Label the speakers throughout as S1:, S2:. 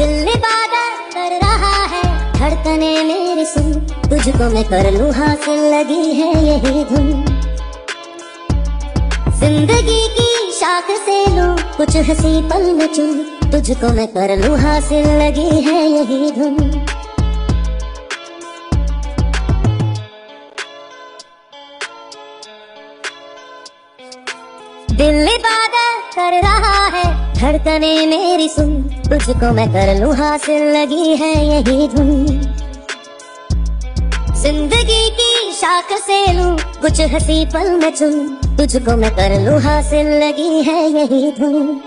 S1: दिल इबादत कर रहा है, धड़कने मेरी सुन तुझको मैं कर लूँ हासिल, लगी है यही धुन। ज़िंदगी की शाख से लूँ कुछ हँसी पल चुन। तुझको मैं कर लूँ हासिल, लगी है यही धुन। दिल इबादत कर रहा धड़कने मेरी सुन, तुझको मैं कर लूँ हासिल, लगी है यही धुन। ज़िंदगी की शाख से लूँ, कुछ हँसी पल में चुन, तुझको मैं कर लूँ हासिल, लगी है यही धुन।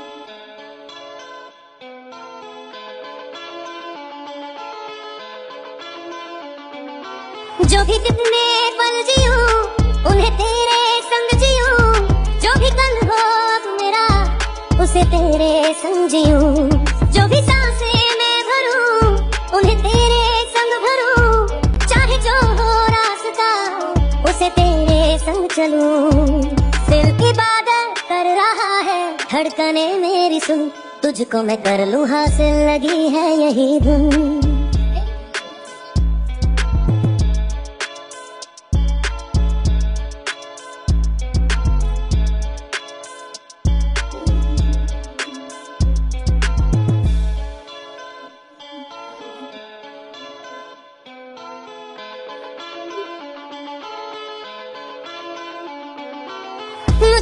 S1: जो भी कितने पल जियो, उन्हें उसे तेरे जो भी साँसें मैं भरूं, उन्हें तेरे संग भरूं। चाहे जो हो रास्ता, उसे तेरे संग चलूँ। दिल की कर रहा है, धड़कने मेरी सुन। तुझको मैं कर लूँ हासिल, लगी है यही धुन।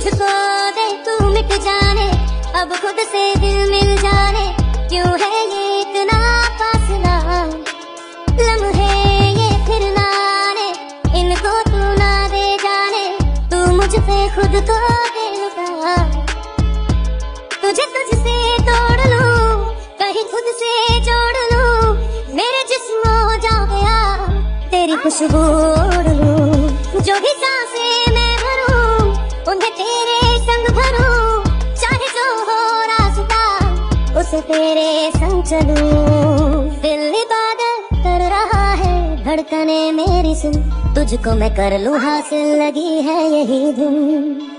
S1: मुझको दे तू मिट जाने। अब खुद से दिल मिल जाने। क्यों है ये इतना फासला? लम्हे ये फिर ना आने इनको तू ना दे जाने। तू मुझ पे खुद को दे लुटा तुझे तुझसे तोड़ लूँ, कहीं खुद से जोड़ लूँ। मेरे जिस्म हो जा गया, तेरी खुशबू जो भी साँसें उसे तेरे संग चलू। दिल इबादत कर रहा है धड़कने मेरी सुन। तुझको मैं कर लूँ हासिल, लगी है यही धुन।